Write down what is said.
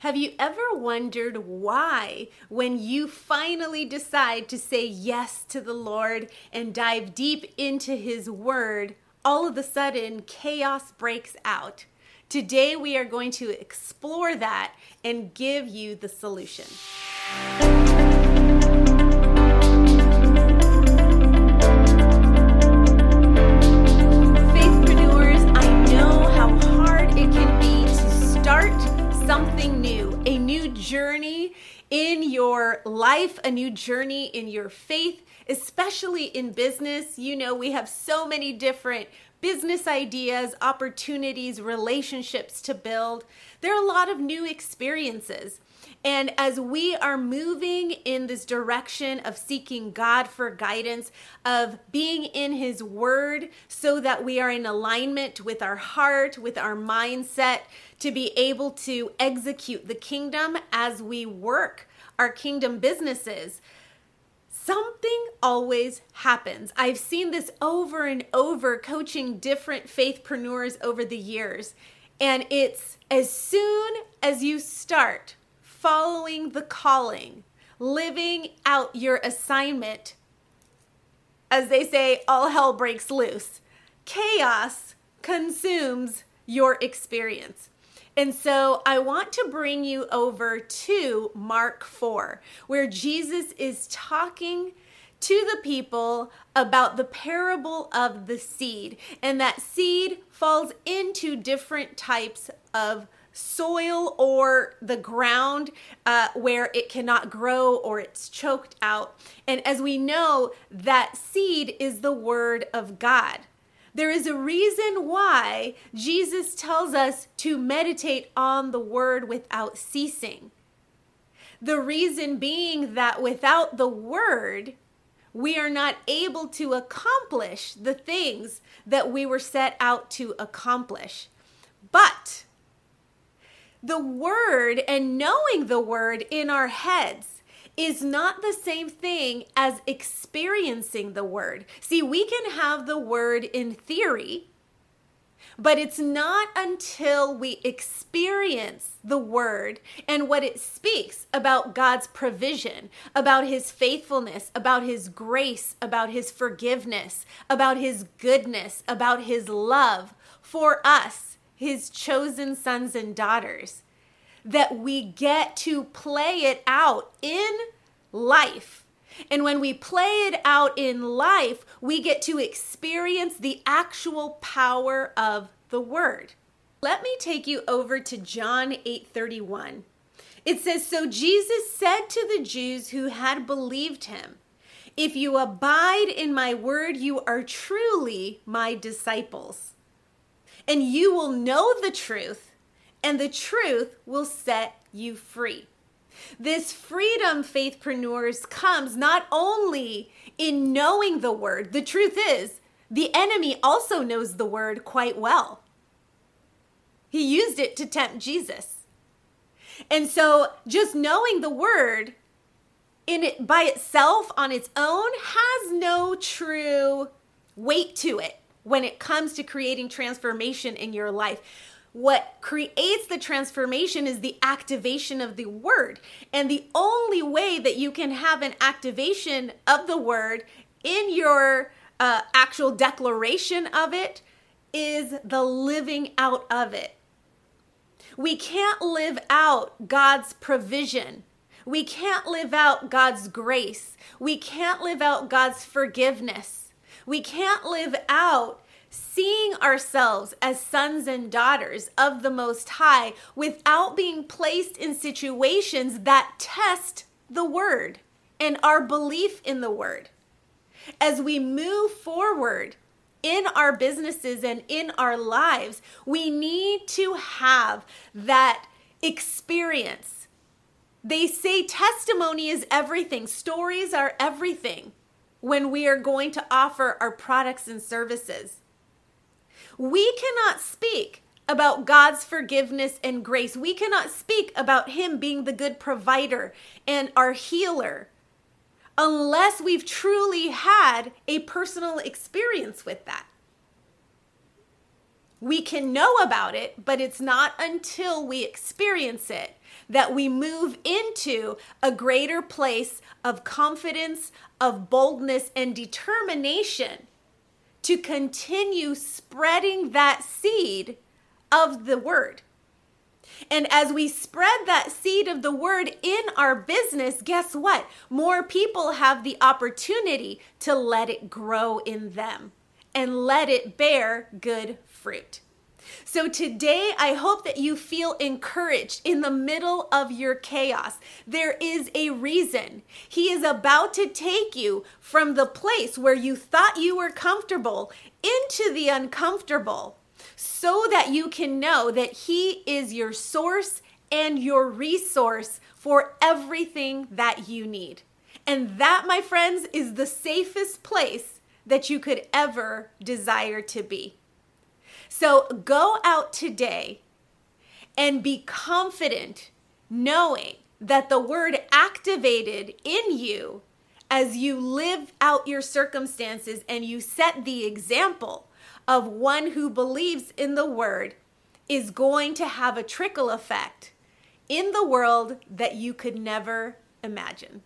Have you ever wondered why, when you finally decide to say yes to the Lord and dive deep into His Word, all of a sudden chaos breaks out? Today, we are going to explore that and give you the solution. In your life, a new journey in your faith, especially in business. You know, we have so many different business ideas, opportunities, relationships to build. There are a lot of new experiences. And as we are moving in this direction of seeking God for guidance, of being in His Word so that we are in alignment with our heart, with our mindset, to be able to execute the kingdom as we work our kingdom businesses, something always happens. I've seen this over and over coaching different faithpreneurs over the years. And it's as soon as you start following the calling, living out your assignment, as they say, all hell breaks loose. Chaos consumes your experience. And so I want to bring you over to Mark 4, where Jesus is talking to the people about the parable of the seed. And that seed falls into different types of soil or the ground uh, where it cannot grow or it's choked out. And as we know, that seed is the word of God. There is a reason why Jesus tells us to meditate on the word without ceasing. The reason being that without the word, we are not able to accomplish the things that we were set out to accomplish. But the word and knowing the word in our heads is not the same thing as experiencing the word. See, we can have the word in theory, but it's not until we experience the word and what it speaks about God's provision, about his faithfulness, about his grace, about his forgiveness, about his goodness, about his love for us, his chosen sons and daughters that we get to play it out in life. And when we play it out in life, we get to experience the actual power of the word. Let me take you over to John 8:31. It says, So Jesus said to the Jews who had believed him, If you abide in my word, you are truly my disciples. And you will know the truth, and the truth will set you free. This freedom, faithpreneurs, comes not only in knowing the word, the truth is, the enemy also knows the word quite well. He used it to tempt Jesus. And so just knowing the word in it by itself on its own has no true weight to it when it comes to creating transformation in your life what creates the transformation is the activation of the word. And the only way that you can have an activation of the word in your uh, actual declaration of it is the living out of it. We can't live out God's provision. We can't live out God's grace. We can't live out God's forgiveness. We can't live out seeing ourselves as sons and daughters of the Most High without being placed in situations that test the Word and our belief in the Word. As we move forward in our businesses and in our lives, we need to have that experience. They say testimony is everything, stories are everything when we are going to offer our products and services. We cannot speak about God's forgiveness and grace. We cannot speak about Him being the good provider and our healer unless we've truly had a personal experience with that. We can know about it, but it's not until we experience it that we move into a greater place of confidence, of boldness, and determination to continue spreading that seed of the word. And as we spread that seed of the word in our business, guess what? More people have the opportunity to let it grow in them and let it bear good fruit. So today, I hope that you feel encouraged in the middle of your chaos. There is a reason. He is about to take you from the place where you thought you were comfortable into the uncomfortable so that you can know that He is your source and your resource for everything that you need. And that, my friends, is the safest place that you could ever desire to be. So go out today and be confident knowing that the word activated in you as you live out your circumstances and you set the example of one who believes in the word is going to have a trickle effect in the world that you could never imagine.